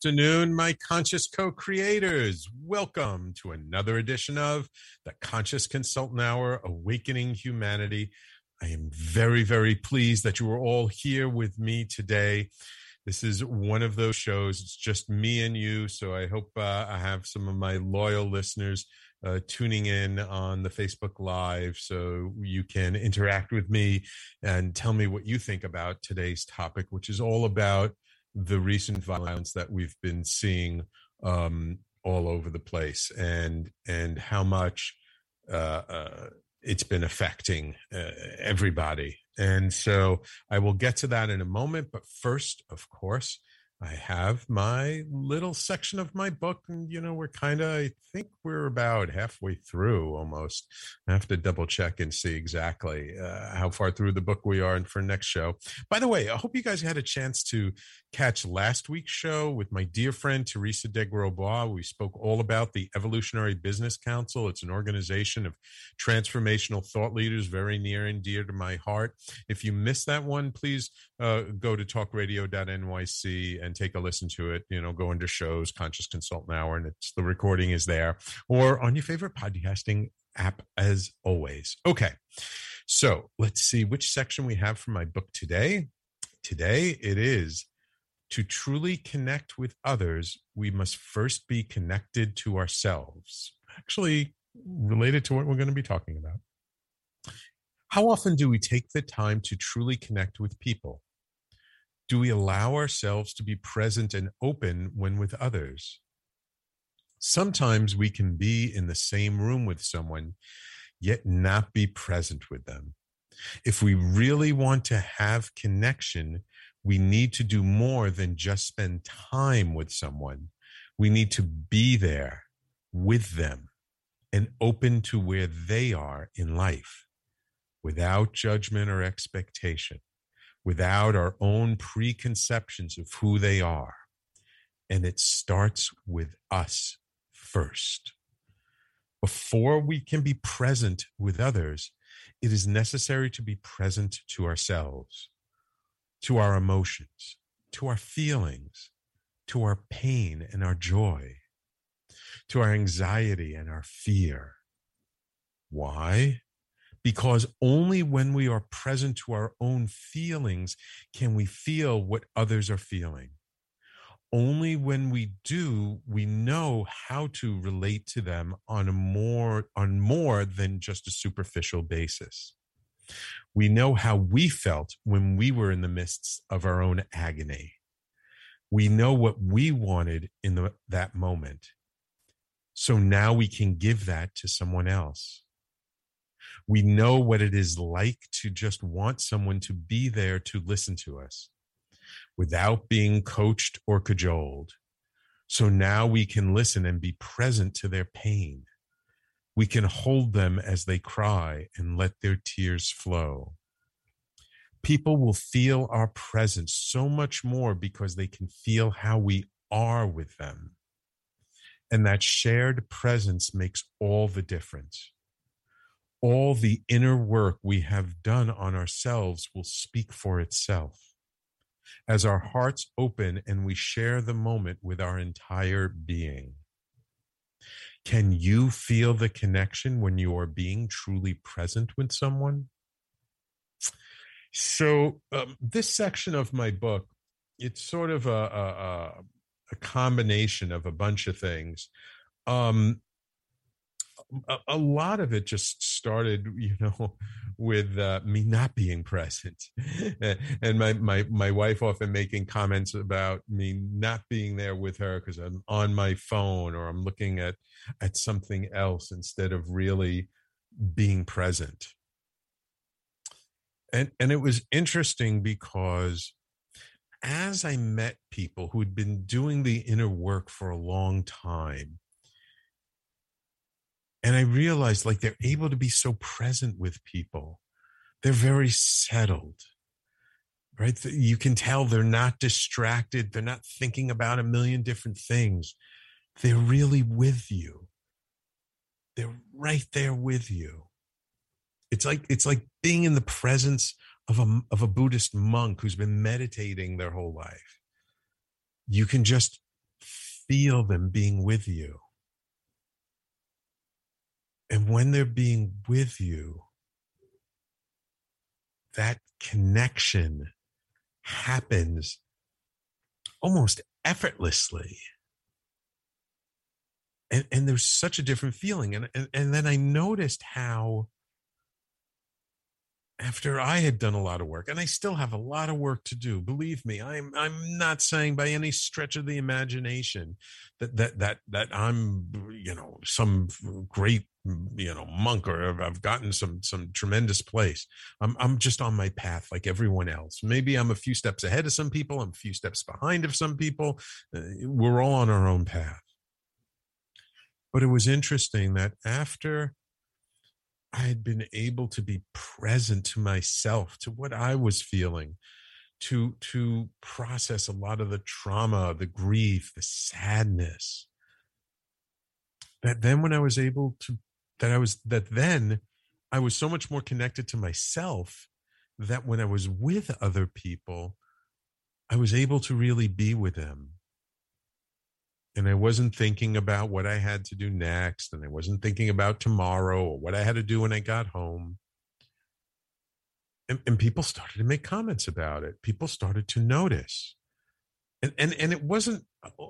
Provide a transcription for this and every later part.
Good afternoon, my conscious co creators. Welcome to another edition of the Conscious Consultant Hour Awakening Humanity. I am very, very pleased that you are all here with me today. This is one of those shows, it's just me and you. So I hope uh, I have some of my loyal listeners uh, tuning in on the Facebook Live so you can interact with me and tell me what you think about today's topic, which is all about the recent violence that we've been seeing um, all over the place and and how much uh, uh, it's been affecting uh, everybody. And so I will get to that in a moment. But first, of course, I have my little section of my book, and you know, we're kind of, I think we're about halfway through almost. I have to double check and see exactly uh, how far through the book we are for next show. By the way, I hope you guys had a chance to catch last week's show with my dear friend Teresa de. We spoke all about the Evolutionary Business Council. It's an organization of transformational thought leaders, very near and dear to my heart. If you missed that one, please uh, go to talkradio.nyc and take a listen to it. You know, go into shows, Conscious Consultant Hour, and it's the recording is there, or on your favorite podcasting app as always. Okay. So let's see which section we have for my book today. Today it is to truly connect with others, we must first be connected to ourselves. Actually, related to what we're going to be talking about. How often do we take the time to truly connect with people? Do we allow ourselves to be present and open when with others? Sometimes we can be in the same room with someone, yet not be present with them. If we really want to have connection, we need to do more than just spend time with someone. We need to be there with them and open to where they are in life without judgment or expectation without our own preconceptions of who they are. And it starts with us first. Before we can be present with others, it is necessary to be present to ourselves, to our emotions, to our feelings, to our pain and our joy, to our anxiety and our fear. Why? Because only when we are present to our own feelings can we feel what others are feeling. Only when we do, we know how to relate to them on a more on more than just a superficial basis. We know how we felt when we were in the midst of our own agony. We know what we wanted in the, that moment. So now we can give that to someone else we know what it is like to just want someone to be there to listen to us without being coached or cajoled. So now we can listen and be present to their pain. We can hold them as they cry and let their tears flow. People will feel our presence so much more because they can feel how we are with them. And that shared presence makes all the difference all the inner work we have done on ourselves will speak for itself. As our hearts open and we share the moment with our entire being. Can you feel the connection when you are being truly present with someone? So, um, this section of my book, it's sort of a, a, a combination of a bunch of things. Um, a, a, lot of it just started, you know, with uh, me not being present, and my my my wife often making comments about me not being there with her because I'm on my phone or I'm looking at at something else instead of really being present. And and it was interesting because as I met people who'd been doing the inner work for a long time and I realized like they're able to be so present with people. They're very settled, right? You can tell they're not distracted. They're not thinking about a million different things. They're really with you. They're right there with you. It's like it's like being in the presence of a of a Buddhist monk who's been meditating their whole life. you can just feel them being with you. And when they're being with you, that connection happens almost effortlessly. And, and there's such a different feeling. And, and, and then I noticed how after I had done a lot of work, and I still have a lot of work to do. Believe me, I'm I'm not saying by any stretch of the imagination that that that that I'm you know some great you know monk or I've gotten some some tremendous place. I'm I'm just on my path like everyone else. Maybe I'm a few steps ahead of some people. I'm a few steps behind of some people. Uh, we're all on our own path. But it was interesting that after I had been able to be present to myself, to what I was feeling, to to process a lot of the trauma, the grief, the sadness. That then when I was able to that I was that then I was so much more connected to myself that when I was with other people, I was able to really be with them and I wasn't thinking about what I had to do next, and I wasn't thinking about tomorrow or what I had to do when I got home. And, and people started to make comments about it. People started to notice. And, and and it wasn't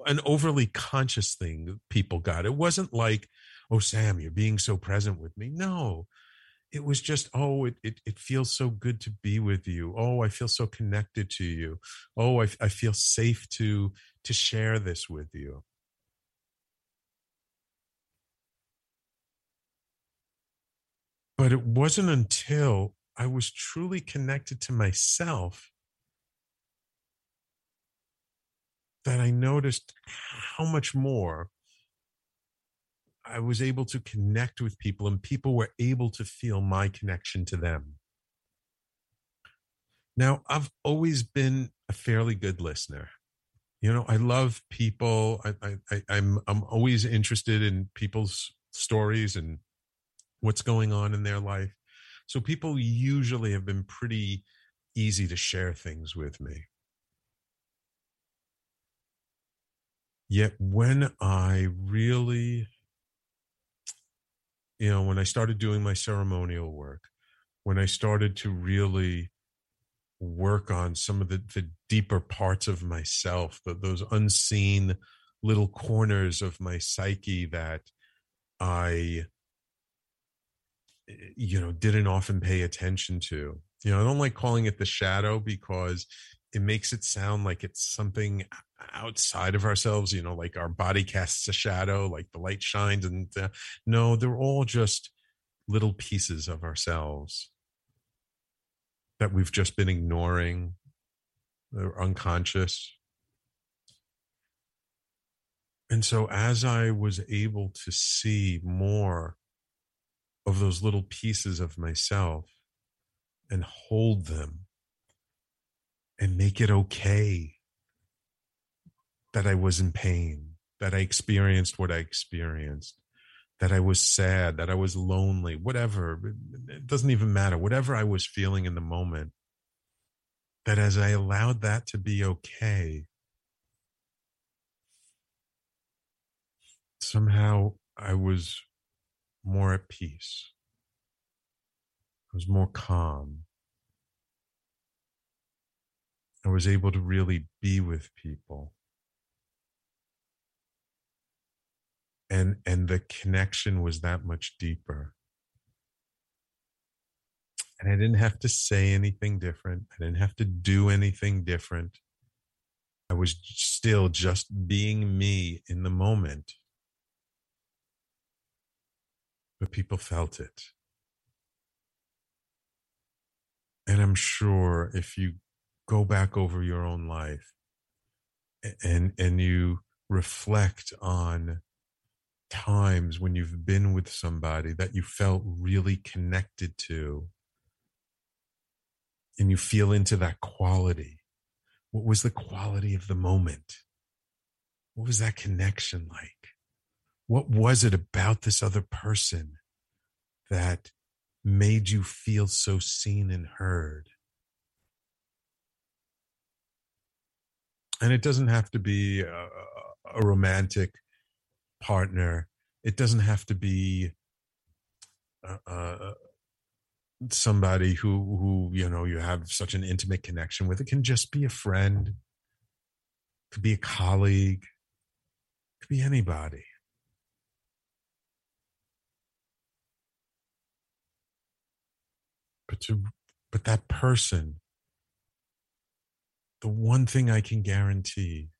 an overly conscious thing people got. It wasn't like, oh Sam, you're being so present with me. No. It was just, oh, it, it, it feels so good to be with you. Oh, I feel so connected to you. Oh, I, I feel safe to to share this with you. But it wasn't until I was truly connected to myself that I noticed how much more I was able to connect with people and people were able to feel my connection to them. Now, I've always been a fairly good listener. You know, I love people. I, I, I'm I'm always interested in people's stories and what's going on in their life. So people usually have been pretty easy to share things with me. Yet when I really, you know, when I started doing my ceremonial work, when I started to really work on some of the, the deeper parts of myself, the, those unseen little corners of my psyche that I you know didn't often pay attention to. You know i don't like calling it the shadow because it makes it sound like it's something outside of ourselves you know like our body casts a shadow like the light shines and uh, no they're all just little pieces of ourselves that we've just been ignoring they're unconscious. And so as i was able to see more of those little pieces of myself and hold them and make it okay that I was in pain, that I experienced what I experienced, that I was sad, that I was lonely, whatever. It doesn't even matter. Whatever I was feeling in the moment, that as I allowed that to be okay, somehow I was more at peace. I was more calm. I was able to really be with people. And, and the connection was that much deeper. And I didn't have to say anything different. I didn't have to do anything different. I was still just being me in the moment but people felt it. And I'm sure if you go back over your own life and and you reflect on times when you've been with somebody that you felt really connected to and you feel into that quality what was the quality of the moment what was that connection like what was it about this other person that made you feel so seen and heard? and it doesn't have to be a, a romantic partner. It doesn't have to be uh, uh, somebody who who you know you have such an intimate connection with. It can just be a friend. Could be a colleague. Could be anybody. But to but that person, the one thing I can guarantee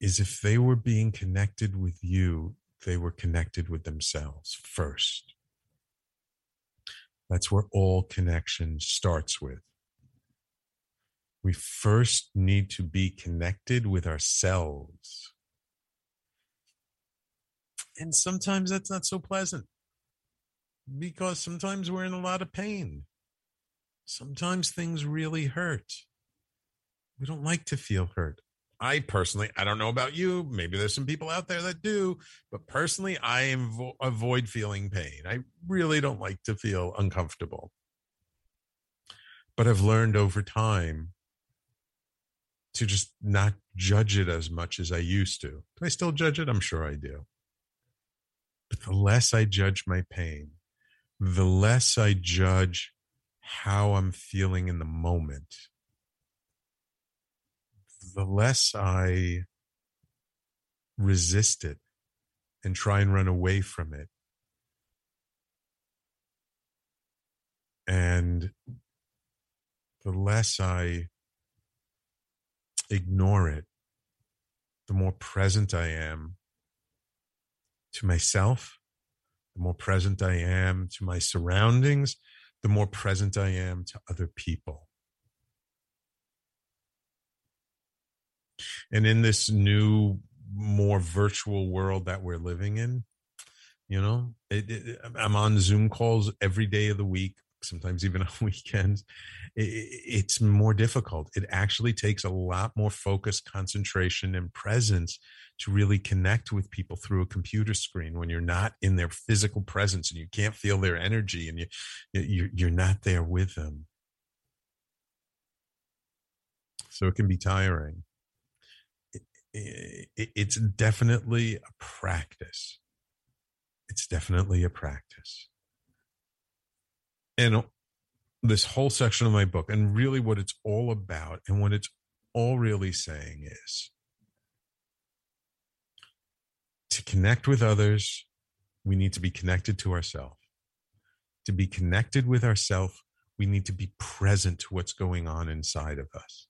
is if they were being connected with you, they were connected with themselves first. That's where all connection starts with. We first need to be connected with ourselves. And sometimes that's not so pleasant because sometimes we're in a lot of pain. Sometimes things really hurt. We don't like to feel hurt. I personally, I don't know about you. Maybe there's some people out there that do, but personally, I invo- avoid feeling pain. I really don't like to feel uncomfortable. But I've learned over time to just not judge it as much as I used to. Do I still judge it? I'm sure I do. But the less I judge my pain, the less I judge how I'm feeling in the moment, the less I resist it and try and run away from it. And the less I ignore it, the more present I am to myself the more present I am to my surroundings, the more present I am to other people. And in this new, more virtual world that we're living in, you know, it, it, I'm on Zoom calls every day of the week, sometimes even on weekends. It, it's more difficult. It actually takes a lot more focus, concentration, and presence to really connect with people through a computer screen when you're not in their physical presence and you can't feel their energy and you you're, not there with them so it can be tiring it, it, it's definitely a practice it's definitely a practice and this whole section of my book and really what it's all about and what it's all really saying is to connect with others, we need to be connected to ourselves. To be connected with ourselves, we need to be present to what's going on inside of us.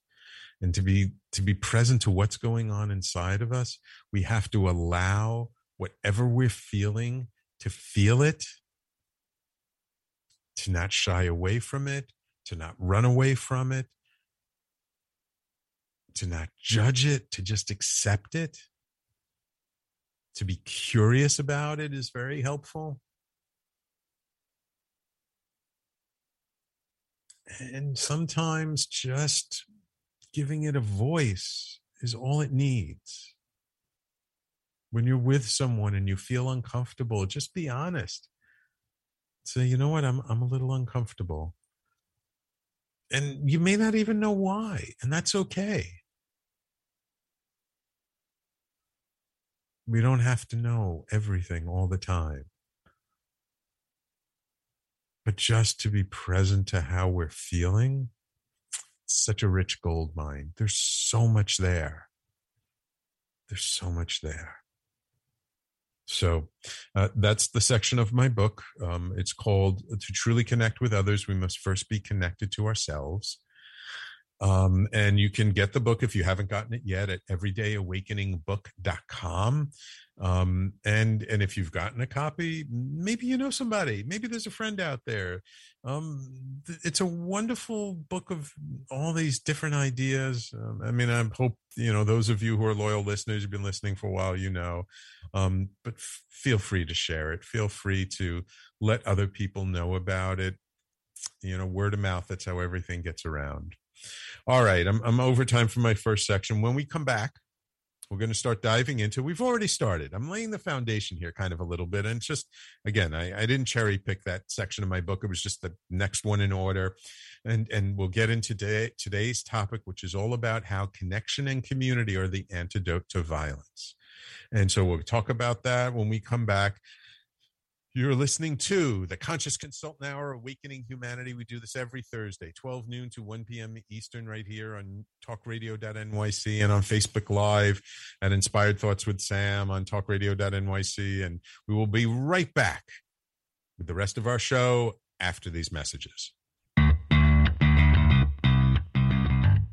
And to be to be present to what's going on inside of us, we have to allow whatever we're feeling to feel it, to not shy away from it, to not run away from it, to not judge it, to just accept it to be curious about it is very helpful. And sometimes just giving it a voice is all it needs. When you're with someone and you feel uncomfortable, just be honest. Say, you know what, I'm I'm a little uncomfortable. And you may not even know why, and that's okay. We don't have to know everything all the time. But just to be present to how we're feeling, such a rich gold mine. There's so much there. There's so much there. So uh, that's the section of my book. Um, it's called To Truly Connect with Others, We Must First Be Connected to Ourselves. Um, and you can get the book if you haven't gotten it yet at everydayawakeningbook.com. Um, and and if you've gotten a copy, maybe you know somebody, maybe there's a friend out there. Um, it's a wonderful book of all these different ideas. Um, I mean, I hope you know those of you who are loyal listeners, you've been listening for a while, you know. Um, but f- feel free to share it. Feel free to let other people know about it. You know, word of mouth. That's how everything gets around. All right, I'm I'm over time for my first section. When we come back, we're going to start diving into we've already started. I'm laying the foundation here kind of a little bit and just again I, I didn't cherry pick that section of my book. It was just the next one in order. And and we'll get into today, today's topic which is all about how connection and community are the antidote to violence. And so we'll talk about that when we come back you're listening to the Conscious Consultant Hour, Awakening Humanity. We do this every Thursday, 12 noon to 1 p.m. Eastern, right here on talkradio.nyc and on Facebook Live at Inspired Thoughts with Sam on talkradio.nyc. And we will be right back with the rest of our show after these messages.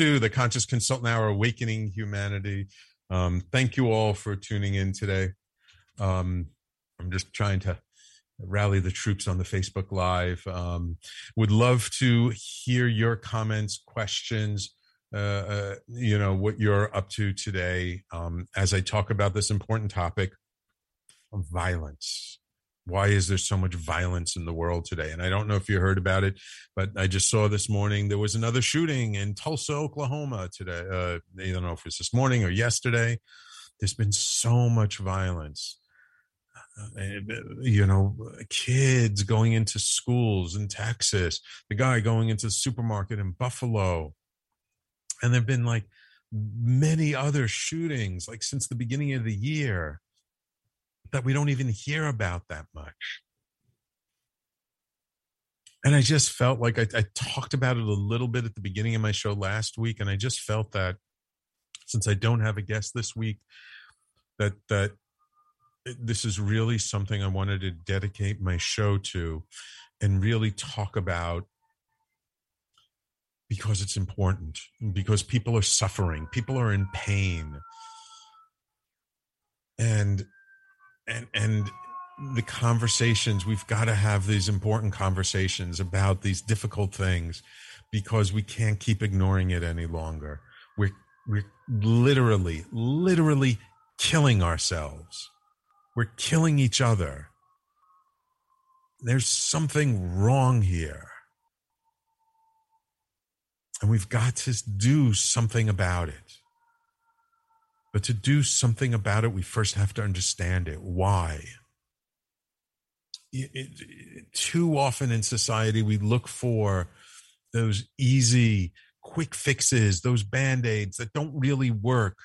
To the Conscious Consultant Hour, Awakening Humanity. Um, thank you all for tuning in today. Um, I'm just trying to rally the troops on the Facebook Live. Um, would love to hear your comments, questions, uh, uh, you know, what you're up to today um, as I talk about this important topic of violence why is there so much violence in the world today? And I don't know if you heard about it, but I just saw this morning there was another shooting in Tulsa, Oklahoma today. Uh, I don't know if it's this morning or yesterday. There's been so much violence. Uh, you know, kids going into schools in Texas, the guy going into the supermarket in Buffalo. And there have been like many other shootings, like since the beginning of the year that we don't even hear about that much. And I just felt like I, I, talked about it a little bit at the beginning of my show last week, and I just felt that since I don't have a guest this week, that that this is really something I wanted to dedicate my show to, and really talk about because it's important, because people are suffering, people are in pain, and and and the conversations we've got to have these important conversations about these difficult things because we can't keep ignoring it any longer. We're we're literally literally killing ourselves. We're killing each other. There's something wrong here. And we've got to do something about it but to do something about it, we first have to understand it. Why? It, it, too often in society, we look for those easy, quick fixes, those band aids that don't really work.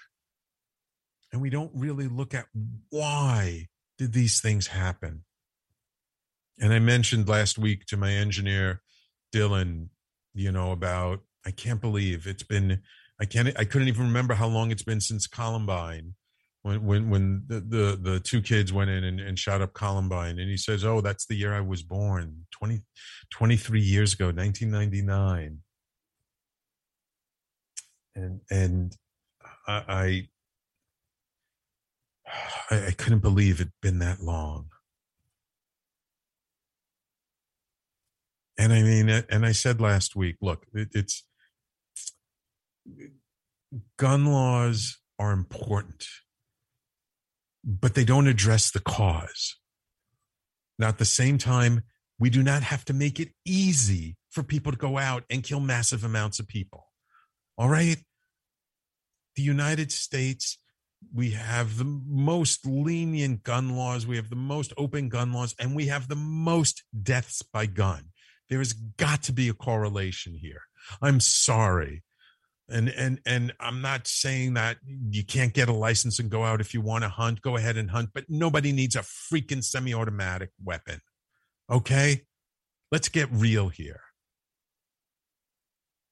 And we don't really look at why did these things happen. And I mentioned last week to my engineer, Dylan, you know, about I can't believe it's been I can't I couldn't even remember how long it's been since Columbine when when when the the, the two kids went in and, and shot up Columbine and he says, "Oh, that's the year I was born, 20 23 years ago, 1999." And and I I, I couldn't believe it'd been that long. And I mean, and I said last week, look, it, it's gun laws are important, but they don't address the cause. Now, at the same time, we do not have to make it easy for people to go out and kill massive amounts of people. All right? The United States, we have the most lenient gun laws, we have the most open gun laws, and we have the most deaths by gun. There has got to be a correlation here. I'm sorry. And and and I'm not saying that you can't get a license and go out if you want to hunt, go ahead and hunt, but nobody needs a freaking semi-automatic weapon. Okay? Let's get real here.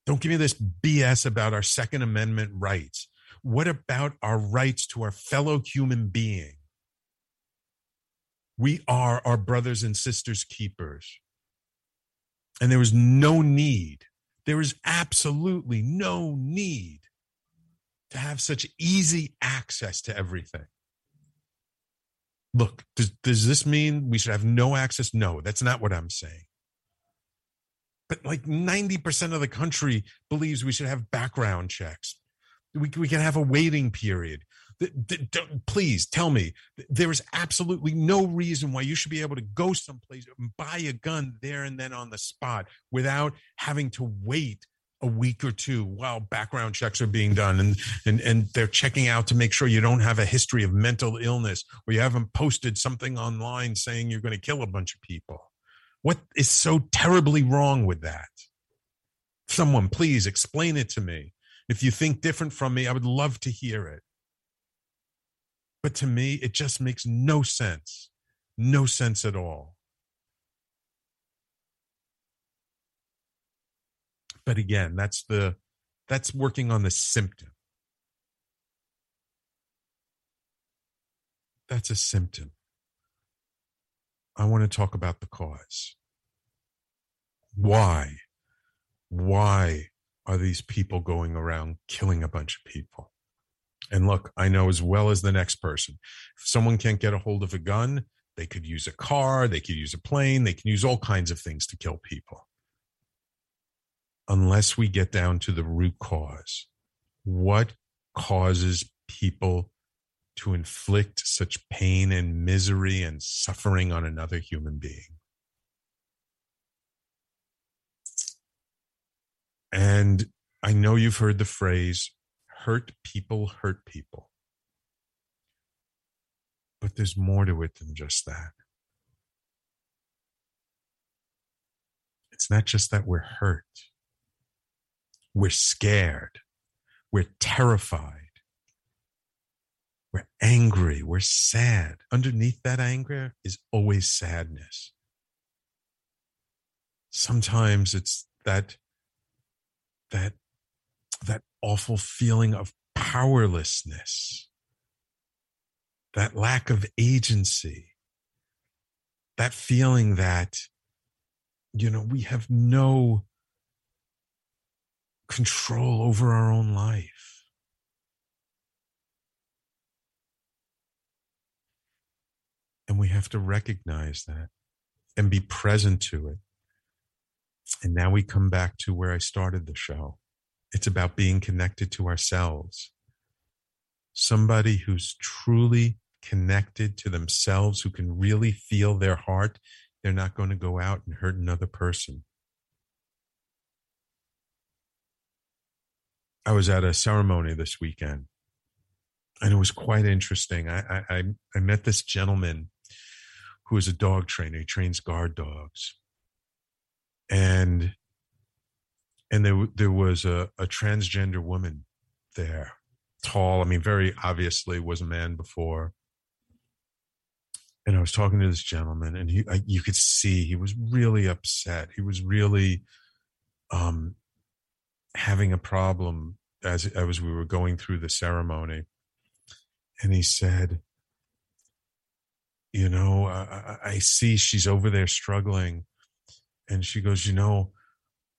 Don't give me this BS about our Second Amendment rights. What about our rights to our fellow human being? We are our brothers and sisters' keepers. And there is no need, there is absolutely no need to have such easy access to everything. Look, does, does this mean we should have no access? No, that's not what I'm saying. But like 90% of the country believes we should have background checks. We, we can have a waiting period please tell me there is absolutely no reason why you should be able to go someplace and buy a gun there and then on the spot without having to wait a week or two while background checks are being done and, and, and they're checking out to make sure you don't have a history of mental illness or you haven't posted something online saying you're going to kill a bunch of people. What is so terribly wrong with that? Someone, please explain it to me. If you think different from me, I would love to hear it. But to me, it just makes no sense. No sense at all. But again, that's the that's working on the symptom. That's a symptom. I want to talk about the cause. Why? Why are these people going around killing a bunch of people? And look, I know as well as the next person. If someone can't get a hold of a gun, they could use a car, they could use a plane, they can use all kinds of things to kill people. Unless we get down to the root cause, what causes people to inflict such pain and misery and suffering on another human being? And I know you've heard the phrase hurt people hurt people. But there's more to it than just that. It's not just that we're hurt, we're scared, we're terrified, we're angry, we're sad. Underneath that anger is always sadness. Sometimes it's that that that awful feeling of powerlessness, that lack of agency, that feeling that, you know, we have no control over our own life. And we have to recognize that and be present to it. And now we come back to where I started the show. It's about being connected to ourselves. Somebody who's truly connected to themselves, who can really feel their heart, they're not going to go out and hurt another person. I was at a ceremony this weekend and it was quite interesting. I, I, I met this gentleman who is a dog trainer. He trains guard dogs. And and there there was a, a transgender woman there, tall. I mean, very obviously was a man before. And I was talking to this gentleman, and he, I, you could see he was really upset. He was really um, having a problem as as we were going through the ceremony. And he said, "You know, I, I see she's over there struggling." And she goes, "You know,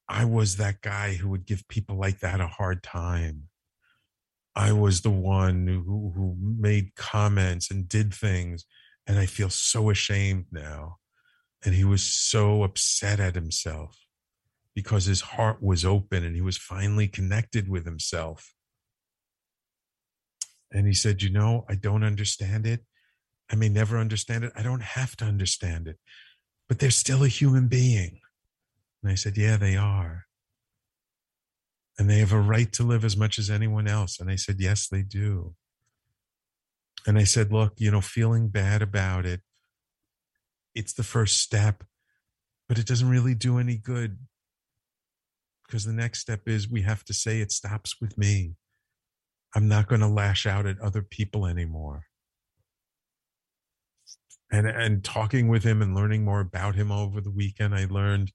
I was that guy who would give people like that a hard time. I was the one who, who made comments and did things, and I feel so ashamed now. And he was so upset at himself because his heart was open and he was finally connected with himself. And he said, You know, I don't understand it. I may never understand it. I don't have to understand it, but they're still a human being. And I said, Yeah, they are. And they have a right to live as much as anyone else. And I said, Yes, they do. And I said, Look, you know, feeling bad about it, it's the first step, but it doesn't really do any good. Because the next step is we have to say it stops with me. I'm not going to lash out at other people anymore. And, and talking with him and learning more about him over the weekend, I learned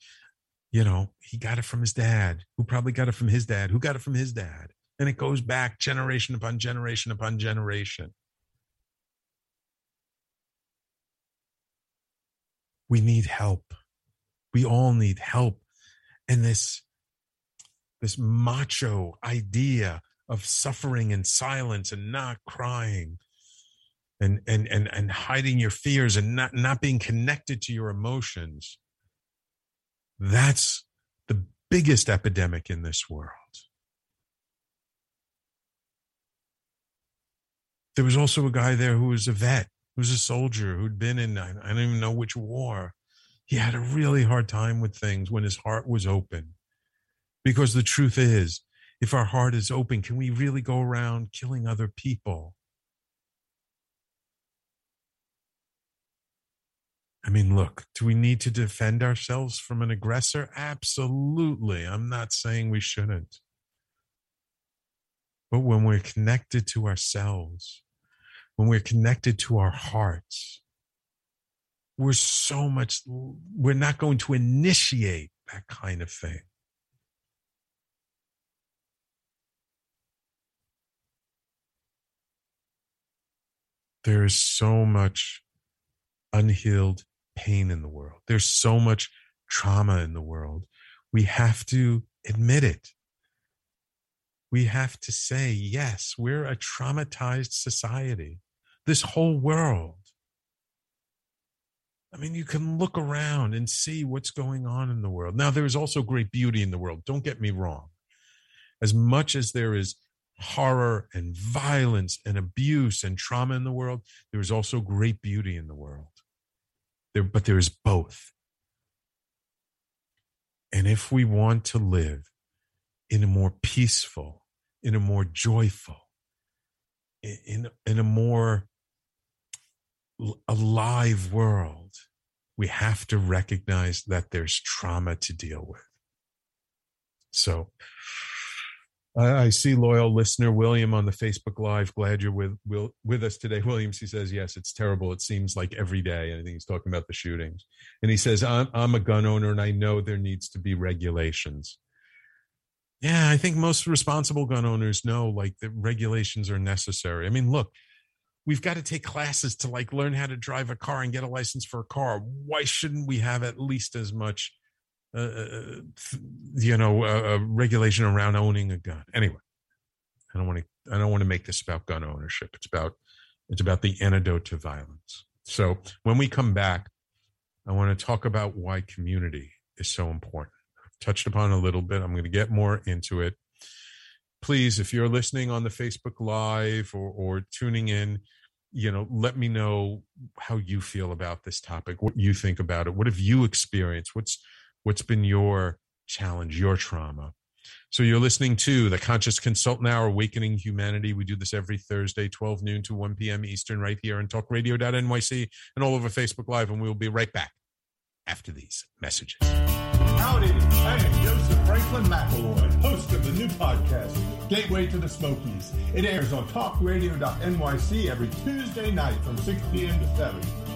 you know, he got it from his dad, who probably got it from his dad, who got it from his dad. And it goes back generation upon generation upon generation. We need help. We all need help. And this, this macho idea of suffering in silence and not crying and, and, and, and hiding your fears and not, not being connected to your emotions that's the biggest epidemic in this world. There was also a guy there who was a vet, who was a soldier, who'd been in, I don't even know which war. He had a really hard time with things when his heart was open. Because the truth is, if our heart is open, can we really go around killing other people? I mean, look, do we need to defend ourselves from an aggressor? Absolutely. I'm not saying we shouldn't. But when we're connected to ourselves, when we're connected to our hearts, we're so much, we're not going to initiate that kind of thing. There is so much unhealed pain in the world. There's so much trauma in the world. We have to admit it. We have to say, yes, we're a traumatized society. This whole world. I mean, you can look around and see what's going on in the world. Now, there is also great beauty in the world. Don't get me wrong. As much as there is horror and violence and abuse and trauma in the world, there is also great beauty in the world. There, but there is both. And if we want to live in a more peaceful, in a more joyful, in, in a more alive world, we have to recognize that there's trauma to deal with. So I see loyal listener William on the Facebook Live. Glad you're with will, with us today, Williams. He says, "Yes, it's terrible. It seems like every day." And I think he's talking about the shootings. And he says, "I'm I'm a gun owner, and I know there needs to be regulations." Yeah, I think most responsible gun owners know like the regulations are necessary. I mean, look, we've got to take classes to like learn how to drive a car and get a license for a car. Why shouldn't we have at least as much? Uh, uh, you know, a regulation around owning a gun. Anyway, I don't want to. I don't want to make this about gun ownership. It's about it's about the antidote to violence. So when we come back, I want to talk about why community is so important. I've touched upon a little bit. I'm going to get more into it. Please, if you're listening on the Facebook Live or, or tuning in, you know, let me know how you feel about this topic, what you think about it. What have you experienced? What's What's been your challenge, your trauma? So you're listening to the Conscious Consultant Hour, Awakening Humanity. We do this every Thursday, 12 noon to 1 p.m. Eastern, right here on talkradio.nyc and all over Facebook Live. And we will be right back after these messages. Howdy, I am Joseph Franklin McElroy, host of the new podcast, Gateway to the Smokies. It airs on talkradio.nyc every Tuesday night from 6 p.m. to 7.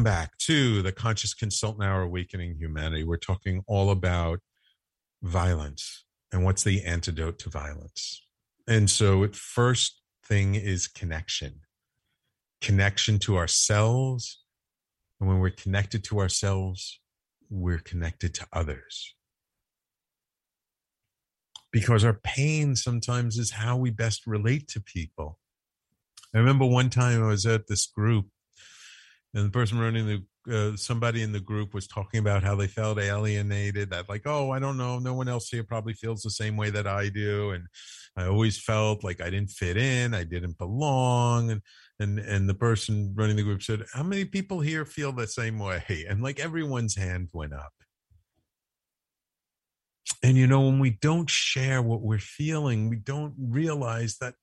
Welcome back to the Conscious Consultant Hour Awakening Humanity. We're talking all about violence and what's the antidote to violence. And so, first thing is connection connection to ourselves. And when we're connected to ourselves, we're connected to others. Because our pain sometimes is how we best relate to people. I remember one time I was at this group and the person running the uh, somebody in the group was talking about how they felt alienated that like oh i don't know no one else here probably feels the same way that i do and i always felt like i didn't fit in i didn't belong and and and the person running the group said how many people here feel the same way? And like everyone's hand went up. And you know when we don't share what we're feeling we don't realize that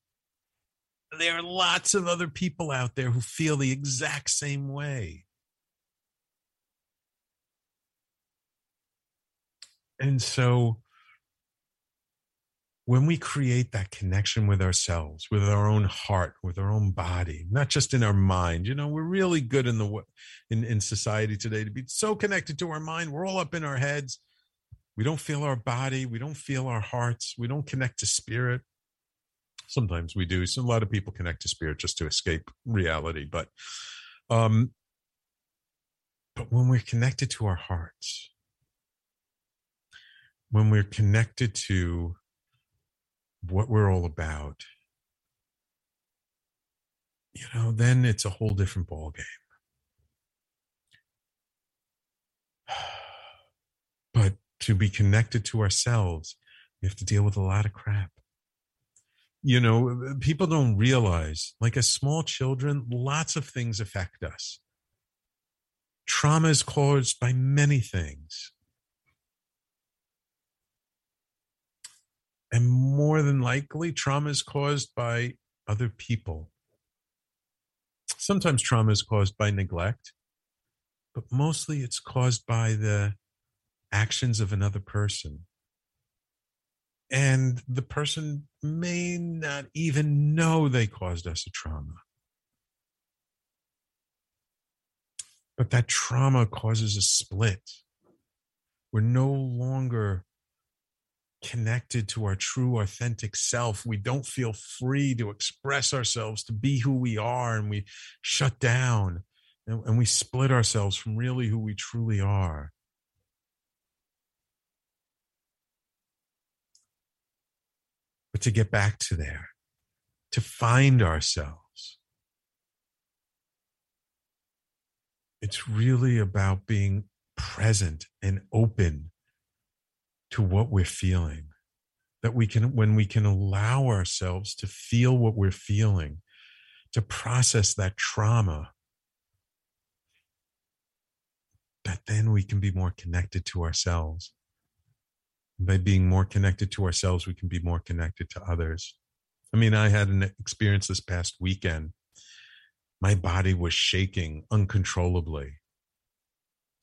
there are lots of other people out there who feel the exact same way. And so when we create that connection with ourselves, with our own heart, with our own body, not just in our mind, you know, we're really good in the in, in society today to be so connected to our mind. We're all up in our heads. We don't feel our body. We don't feel our hearts. We don't connect to spirit sometimes we do. So a lot of people connect to spirit just to escape reality but um but when we're connected to our hearts when we're connected to what we're all about you know then it's a whole different ball game but to be connected to ourselves we have to deal with a lot of crap you know uh, people don't realize like as small children lots of things affect us. Trauma is caused by many things. And more than likely trauma is caused by other people. Sometimes trauma is caused by neglect but mostly it's caused by the actions of another person and the person may not even know they caused us a trauma. But that trauma causes a split. We're no longer connected to our true, authentic self. We don't feel free to express ourselves, to be who we are, and we shut down and, and we split ourselves from really who we truly are. But to get back to there, to find ourselves. It's really about being present and open to what we're feeling. That we can, when we can allow ourselves to feel what we're feeling, to process that trauma, that then we can be more connected to ourselves. By being more connected to ourselves, we can be more connected to others. I mean, I had an experience this past weekend. My body was shaking uncontrollably.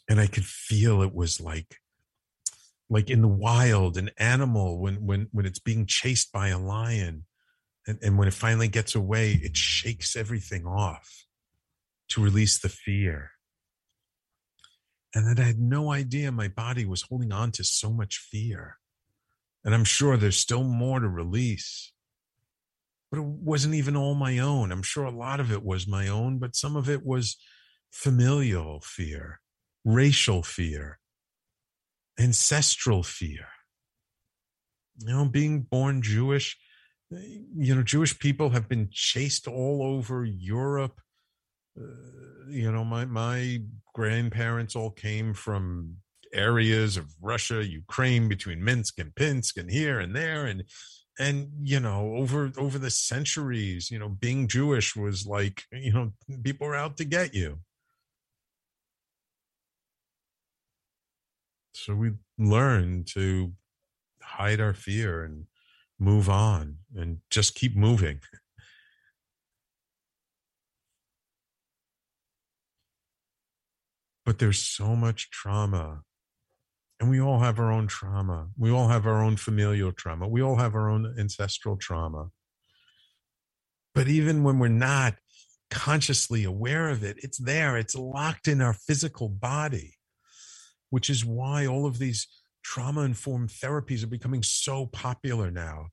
And I could feel it was like like in the wild, an animal when when when it's being chased by a lion, and, and when it finally gets away, it shakes everything off to release the fear. And that I had no idea my body was holding on to so much fear. And I'm sure there's still more to release. But it wasn't even all my own. I'm sure a lot of it was my own, but some of it was familial fear, racial fear, ancestral fear. You know, being born Jewish, eh, you know, Jewish people have been chased all over Europe. Uh, you know, my my grandparents all came from areas of Russia, Ukraine, between Minsk and Pinsk, and here and there, and and you know, over over the centuries, you know, being Jewish was like, you know, people were out to get you. So we learn to hide our fear and move on and just keep moving. But there's so much trauma. And we all have our own trauma. We all have our own familial trauma. We all have our own ancestral trauma. But even when we're not consciously aware of it, it's there, it's locked in our physical body, which is why all of these trauma informed therapies are becoming so popular now.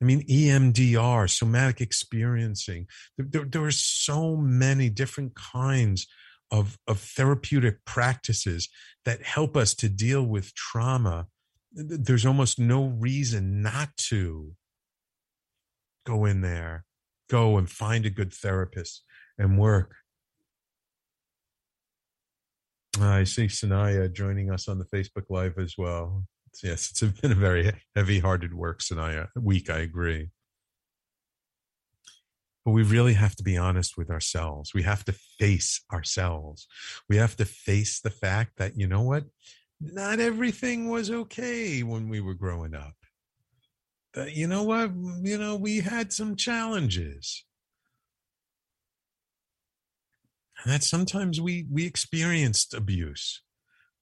I mean, EMDR, somatic experiencing. There, there, are so many different kinds of, of therapeutic practices that help us to deal with trauma. There's almost no reason not to go in there, go and find a good therapist and work. I see Sanaya joining us on the Facebook Live as well. Yes, it's been a very heavy-hearted work, Sanaya. Week, I agree. But we really have to be honest with ourselves. We have to face ourselves. We have to face the fact that, you know what? Not everything was okay when we were growing up. That, you know what? You know, we had some challenges. And that sometimes we we experienced abuse.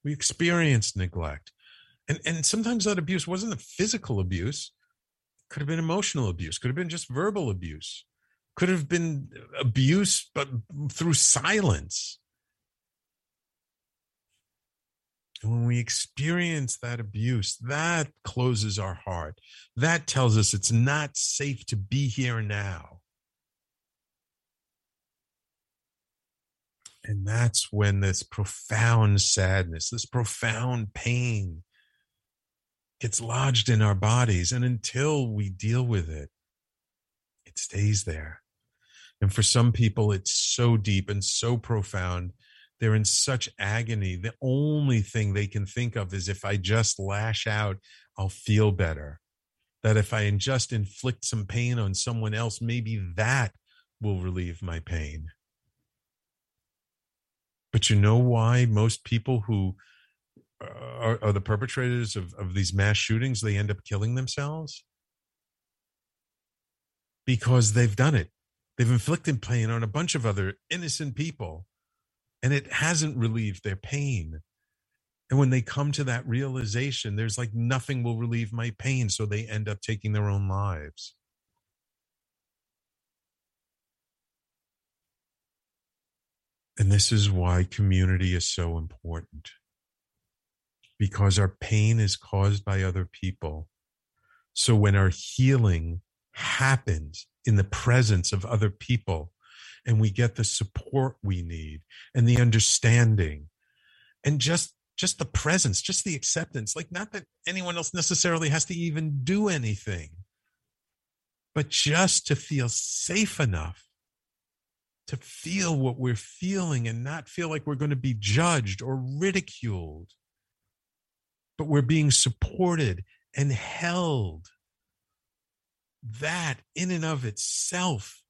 We experienced neglect. And and sometimes that abuse wasn't a physical abuse. Could have been emotional abuse, could have been just verbal abuse could have been abuse, but through silence. When we experience that abuse, that closes our heart. That tells us it's not safe to be here now. And that's when this profound sadness, this profound pain gets lodged in our bodies. And until we deal with it, it stays there. And for some people, it's so deep and so profound. They're in such agony. The only thing they can think of is if I just lash out, I'll feel better. That if I just inflict some pain on someone else, maybe that will relieve my pain. But you know why most people who uh, are, are the perpetrators of, of these mass shootings, they end up killing themselves? because they've done it. They've inflicted pain on a bunch of other innocent people, and it hasn't relieved their pain. And when they come to that realization, there's like nothing will relieve my pain. So they end up taking their own lives. And this is why community is so important. Because our pain is caused by other people. So when our healing happens in the presence of other people and we get the support we need and the understanding and just just the presence just the acceptance like not that anyone else necessarily has to even do anything but just to feel safe enough to feel what we're feeling and not feel like we're going to be judged or ridiculed, but we're being supported and held. That, in and of itself,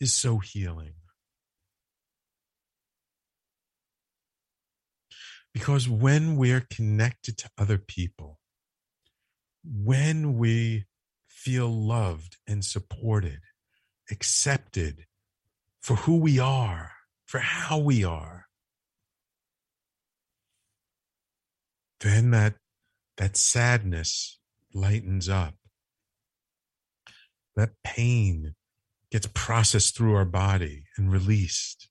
is so healing. Because when we're connected to other people, when we feel loved and supported, accepted for who we are, for how we are, then that that sadness lightens up. That pain gets processed through our body and released.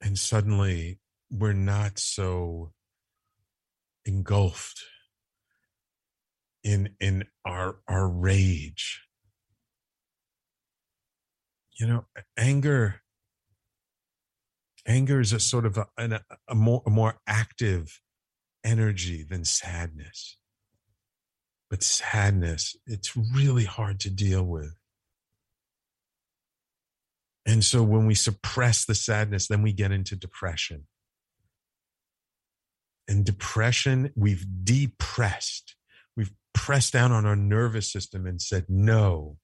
And suddenly we're not so engulfed in in our our rage you know anger anger is a sort of a, a, a more a more active energy than sadness. But sadness it's really hard to deal with. And so when we suppress the sadness then we get into depression. And depression we've depressed. We've pressed down on our nervous system and said no.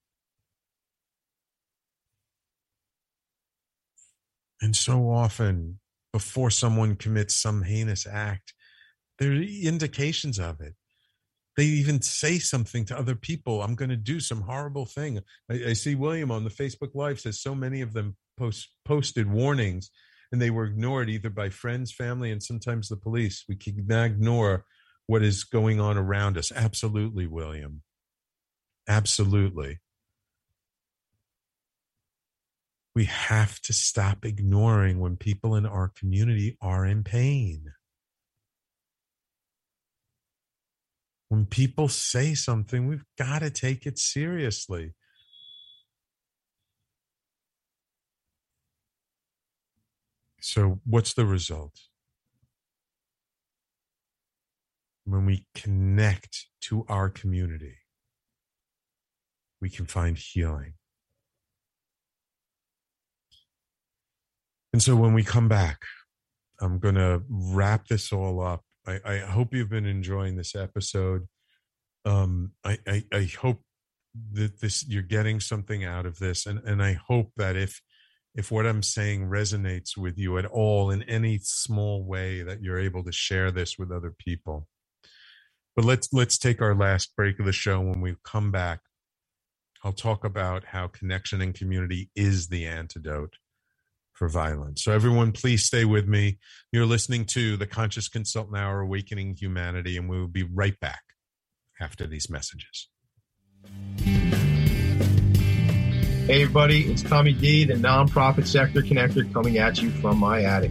And so often before someone commits some heinous act there are indications of it they even say something to other people i'm going to do some horrible thing I, I, see william on the facebook live says so many of them post, posted warnings and they were ignored either by friends, family, and sometimes the police. We cannot ignore what is going on around us. Absolutely, William. Absolutely. We have to stop ignoring when people in our community are in pain. When people say something, we've got to take it seriously. So, what's the result? When we connect to our community, we can find healing. And so, when we come back, I'm going to wrap this all up. I, I, hope you've been enjoying this episode. Um, I, I, I hope that this you're getting something out of this, and and I hope that if if what I'm saying resonates with you at all in any small way that you're able to share this with other people. But let's let's take our last break of the show when we come back. I'll talk about how connection and community is the antidote for violence. So everyone please stay with me. You're listening to the Conscious Consultant Hour Awakening Humanity and we will be right back after these messages. Hey, everybody, it's Tommy D, the nonprofit sector connector, coming at you from my attic.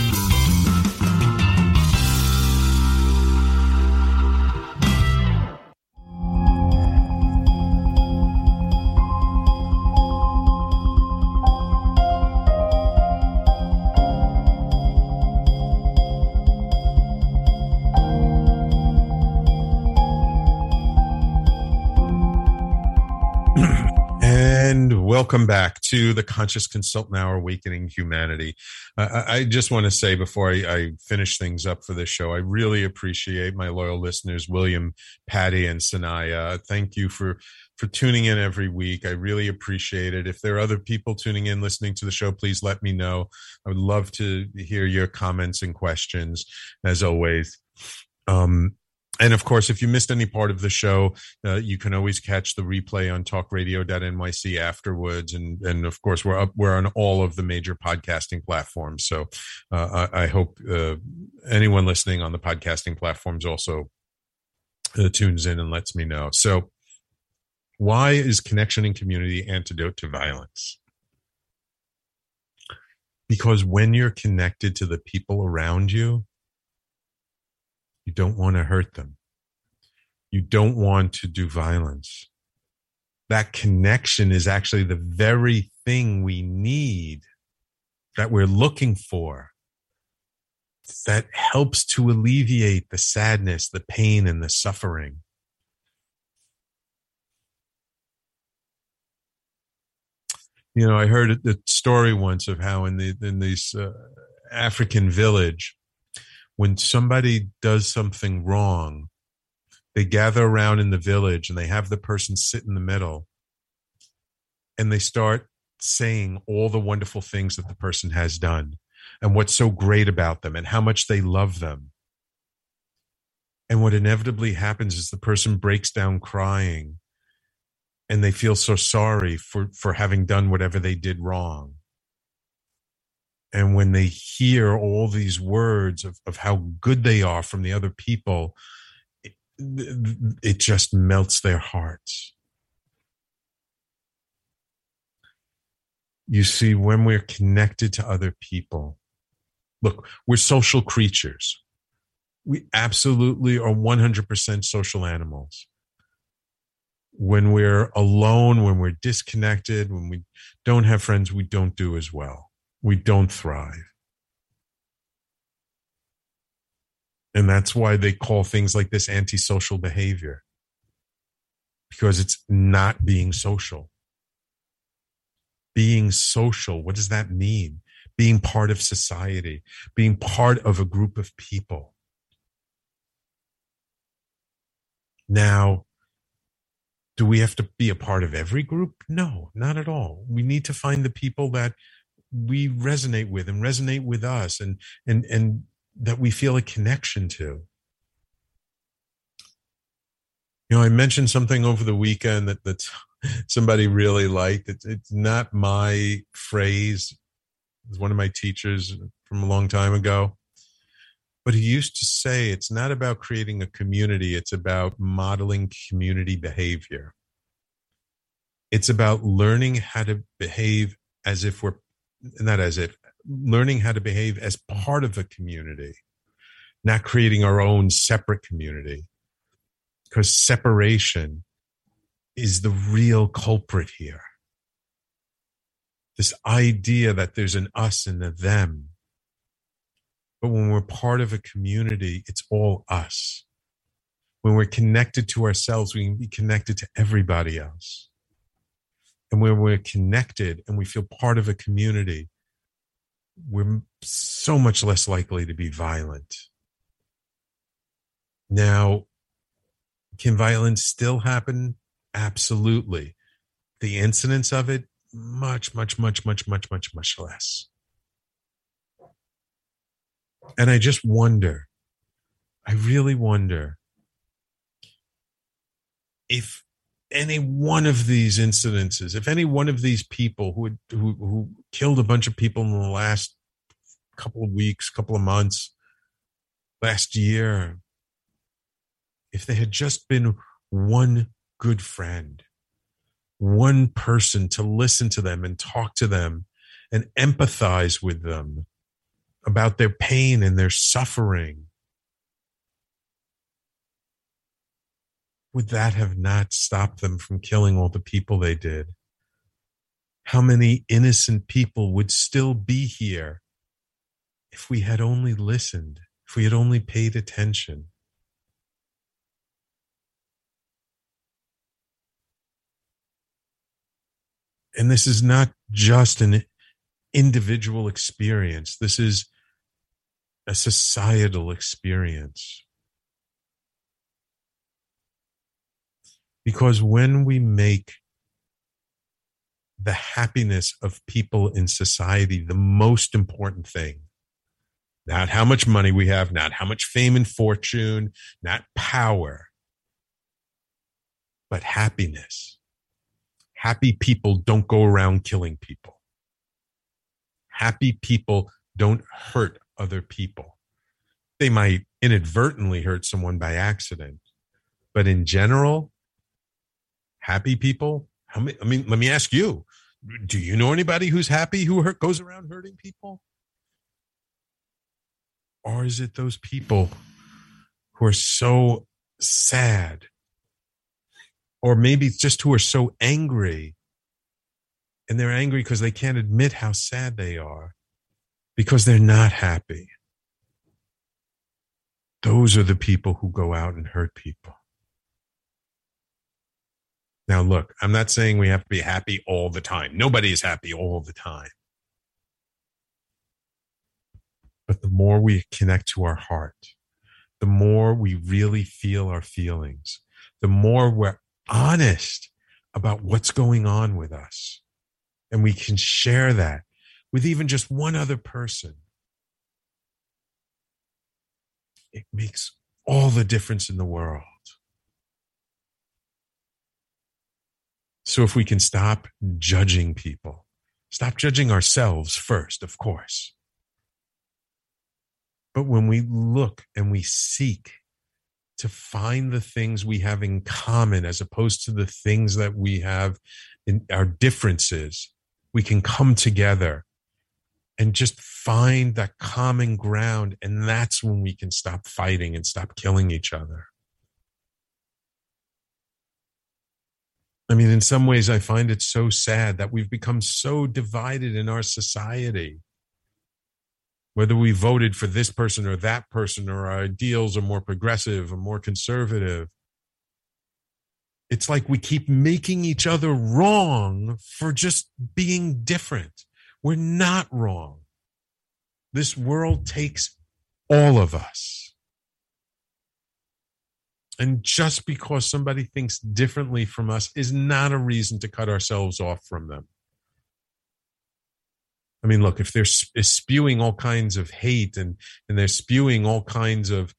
Welcome back to the Conscious Consultant Hour Awakening Humanity. Uh, I just want to say before I, I, finish things up for this show, I really appreciate my loyal listeners, William, Patty, and Sanaya. Thank you for for tuning in every week. I really appreciate it. If there are other people tuning in, listening to the show, please let me know. I would love to hear your comments and questions, as always. Um, and of course, if you missed any part of the show, uh, you can always catch the replay on talkradio.nyc afterwards. And, and of course, we're up, we're on all of the major podcasting platforms. So uh, I, I, hope uh, anyone listening on the podcasting platforms also uh, tunes in and lets me know. So, why is connection and community antidote to violence? Because when you're connected to the people around you, you don't want to hurt them. You don't want to do violence. That connection is actually the very thing we need that we're looking for that helps to alleviate the sadness, the pain, and the suffering. You know, I heard a story once of how in the in this uh, African village, when somebody does something wrong, they gather around in the village and they have the person sit in the middle and they start saying all the wonderful things that the person has done and what's so great about them and how much they love them. And what inevitably happens is the person breaks down crying and they feel so sorry for, for having done whatever they did wrong and when they hear all these words of, of how good they are from the other people it, it just melts their hearts. You see when we're connected to other people look we're social creatures. We absolutely are 100% social animals. When we're alone when we're disconnected when we don't have friends we don't do as well we don't thrive. And that's why they call things like this antisocial behavior, because it's not being social. Being social, what does that mean? Being part of society, being part of a group of people. Now, do we have to be a part of every group? No, not at all. We need to find the people that we resonate with and resonate with us and and and that we feel a connection to. You know i mentioned something over the weekend that that somebody really liked. It's, it's not my phrase. It's one of my teachers from a long time ago. But he used to say it's not about creating a community it's about modeling community behavior. It's about learning how to behave as if we're not as if learning how to behave as part of a community, not creating our own separate community. Because separation is the real culprit here. This idea that there's an us and a them. But when we're part of a community, it's all us. When we're connected to ourselves, we can be connected to everybody else and when we're connected and we feel part of a community, we're so much less likely to be violent. Now, can violence still happen? Absolutely. The incidence of it, much, much, much, much, much, much, much less. And I just wonder, I really wonder if any one of these incidences, if any one of these people who, who, who killed a bunch of people in the last couple of weeks, couple of months, last year, if they had just been one good friend, one person to listen to them and talk to them and empathize with them about their pain and their suffering would that have not stopped them from killing all the people they did? How many innocent people would still be here if we had only listened, if we had only paid attention? And this is not just an individual experience, this is a societal experience. Because when we make the happiness of people in society the most important thing, not how much money we have, not how much fame and fortune, not power, but happiness. Happy people don't go around killing people. Happy people don't hurt other people. They might inadvertently hurt someone by accident, but in general, happy people. How many, I mean, let me ask you: Do you know anybody who's happy who hurt, goes around hurting people? Or is it those people who are so sad? Or maybe just who are so angry. And they're angry because they can't admit how sad they are because they're not happy. Those are the people who go out and hurt people. Now, look, I'm not saying we have to be happy all the time. Nobody is happy all the time. But the more we connect to our heart, the more we really feel our feelings, the more we're honest about what's going on with us. And we can share that with even just one other person. It makes all the difference in the world. So, if we can stop judging people, stop judging ourselves first, of course, but when we look and we seek to find the things we have in common as opposed to the things that we have in our differences, we can come together and just find that common ground. And that's when we can stop fighting and stop killing each other. I mean, in some ways, I find it so sad that we've become so divided in our society whether we voted for this person or that person or our ideals are more progressive or more conservative. It's like we keep making each other wrong for just being different. We're not wrong. This world takes all of us. And just because somebody thinks differently from us is not a reason to cut ourselves off from them. I mean, look, if they're spewing all kinds of hate and and they're spewing all kinds of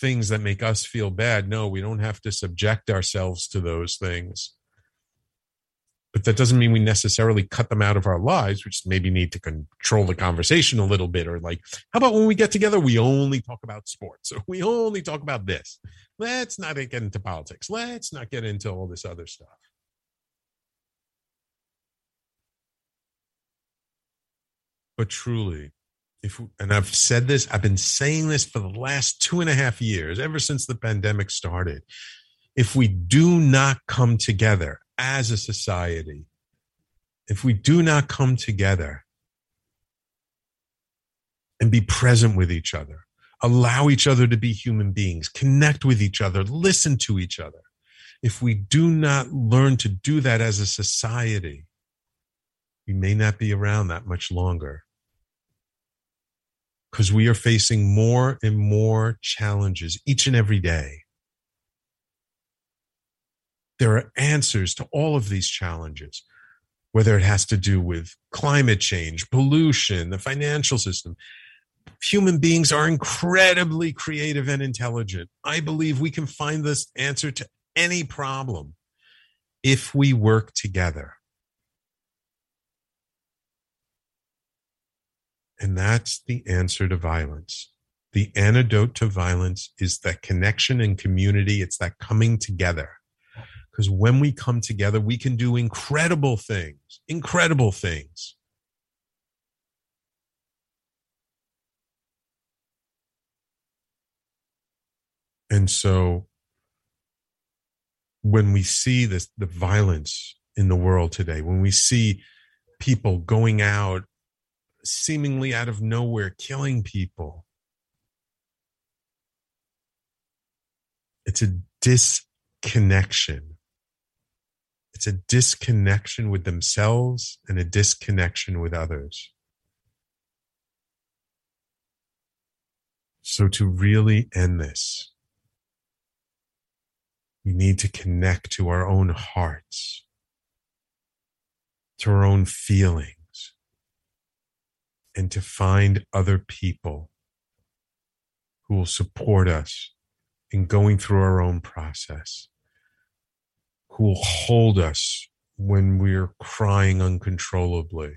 things that make us feel bad, no, we don't have to subject ourselves to those things. But that doesn't mean we necessarily cut them out of our lives. We just maybe need to control the conversation a little bit, or like, how about when we get together, we only talk about sports, or we only talk about this. Let's not get into politics. Let's not get into all this other stuff. But truly, if and I've said this, I've been saying this for the last two and a half years, ever since the pandemic started. If we do not come together as a society, if we do not come together and be present with each other, allow each other to be human beings, connect with each other, listen to each other, if we do not learn to do that as a society, we may not be around that much longer because we are facing more and more challenges each and every day. There are answers to all of these challenges, whether it has to do with climate change, pollution, the financial system. Human beings are incredibly creative and intelligent. I believe we can find this answer to any problem if we work together. And that's the answer to violence. The antidote to violence is that connection and community. It's that coming together. Because when we come together, we can do incredible things, incredible things. And so when we see this, the violence in the world today, when we see people going out seemingly out of nowhere killing people. It's a disconnection. It's a disconnection with themselves and a disconnection with others. So, to really end this, we need to connect to our own hearts, to our own feelings, and to find other people who will support us in going through our own process, who will hold us when we're crying uncontrollably,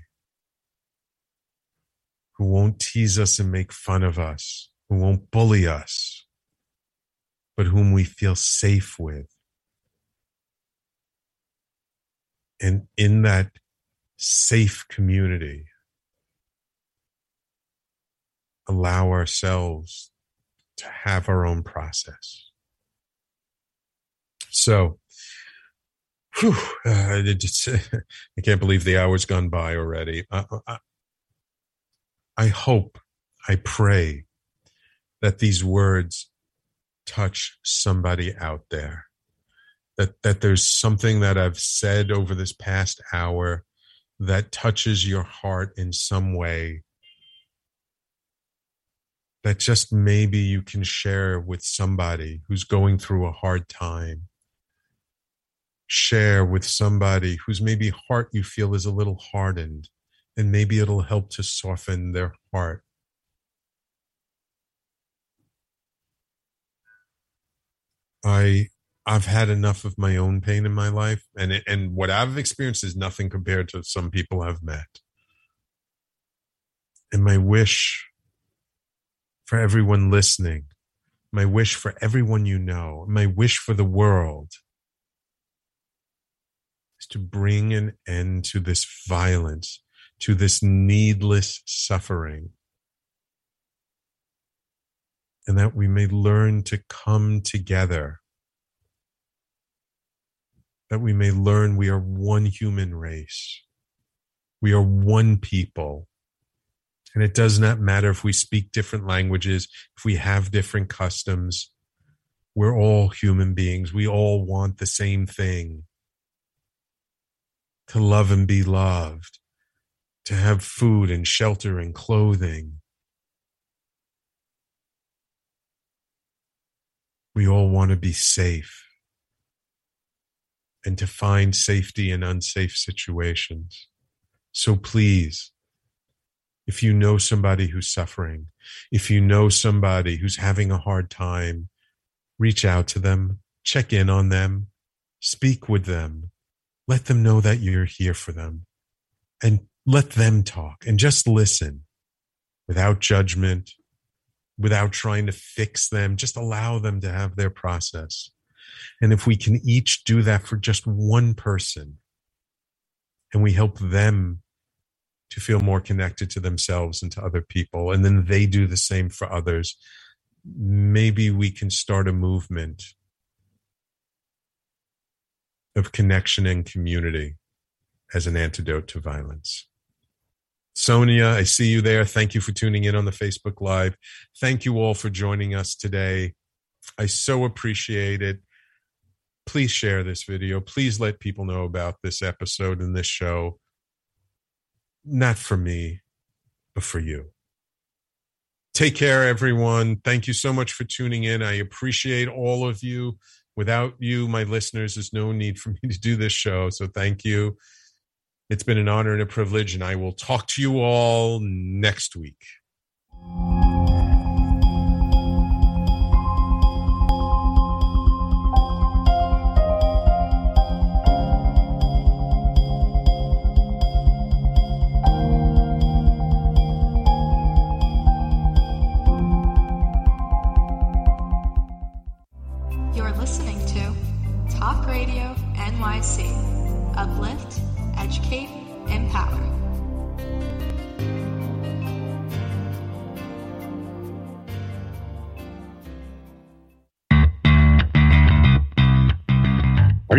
who won't tease us and make fun of us, who won't bully us but whom we feel safe with. And in that safe community, allow ourselves to have our own process. So, whew, uh, I can't believe the hour's gone by already. I, I, I hope, I pray that these words touch somebody out there. That that there's something that I've said over this past hour that touches your heart in some way that just maybe you can share with somebody who's going through a hard time. Share with somebody whose maybe heart you feel is a little hardened, and maybe it'll help to soften their heart. I I've had enough of my own pain in my life, and it, and what I've experienced is nothing compared to some people I've met. And my wish for everyone listening, my wish for everyone you know, my wish for the world to bring an end to this violence, to this needless suffering and that we may learn to come together. That we may learn we are one human race. We are one people. And it does not matter if we speak different languages, if we have different customs. We're all human beings. We all want the same thing to love and be loved, to have food and shelter and clothing, We all want to be safe and to find safety in unsafe situations. So please, if you know somebody who's suffering, if you know somebody who's having a hard time, reach out to them, check in on them, speak with them, let them know that you're here for them, and let them talk and just listen without judgment, without trying to fix them. Just allow them to have their process. And if we can each do that for just one person and we help them to feel more connected to themselves and to other people, and then they do the same for others, maybe we can start a movement of connection and community as an antidote to violence. Sonia, I see you there. Thank you for tuning in on the Facebook Live. Thank you all for joining us today. I so appreciate it. Please share this video. Please let people know about this episode and this show. Not for me, but for you. Take care, everyone. Thank you so much for tuning in. I appreciate all of you. Without you, my listeners, there's no need for me to do this show. So thank you. It's been an honor and a privilege, and I will talk to you all next week.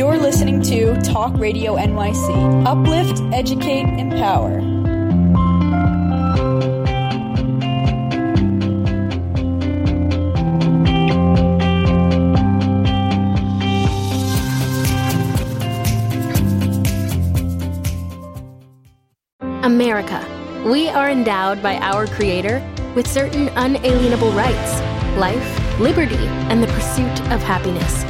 You're listening to Talk Radio NYC. Uplift, educate, empower. America. We are endowed by our Creator with certain unalienable rights life, liberty, and the pursuit of happiness.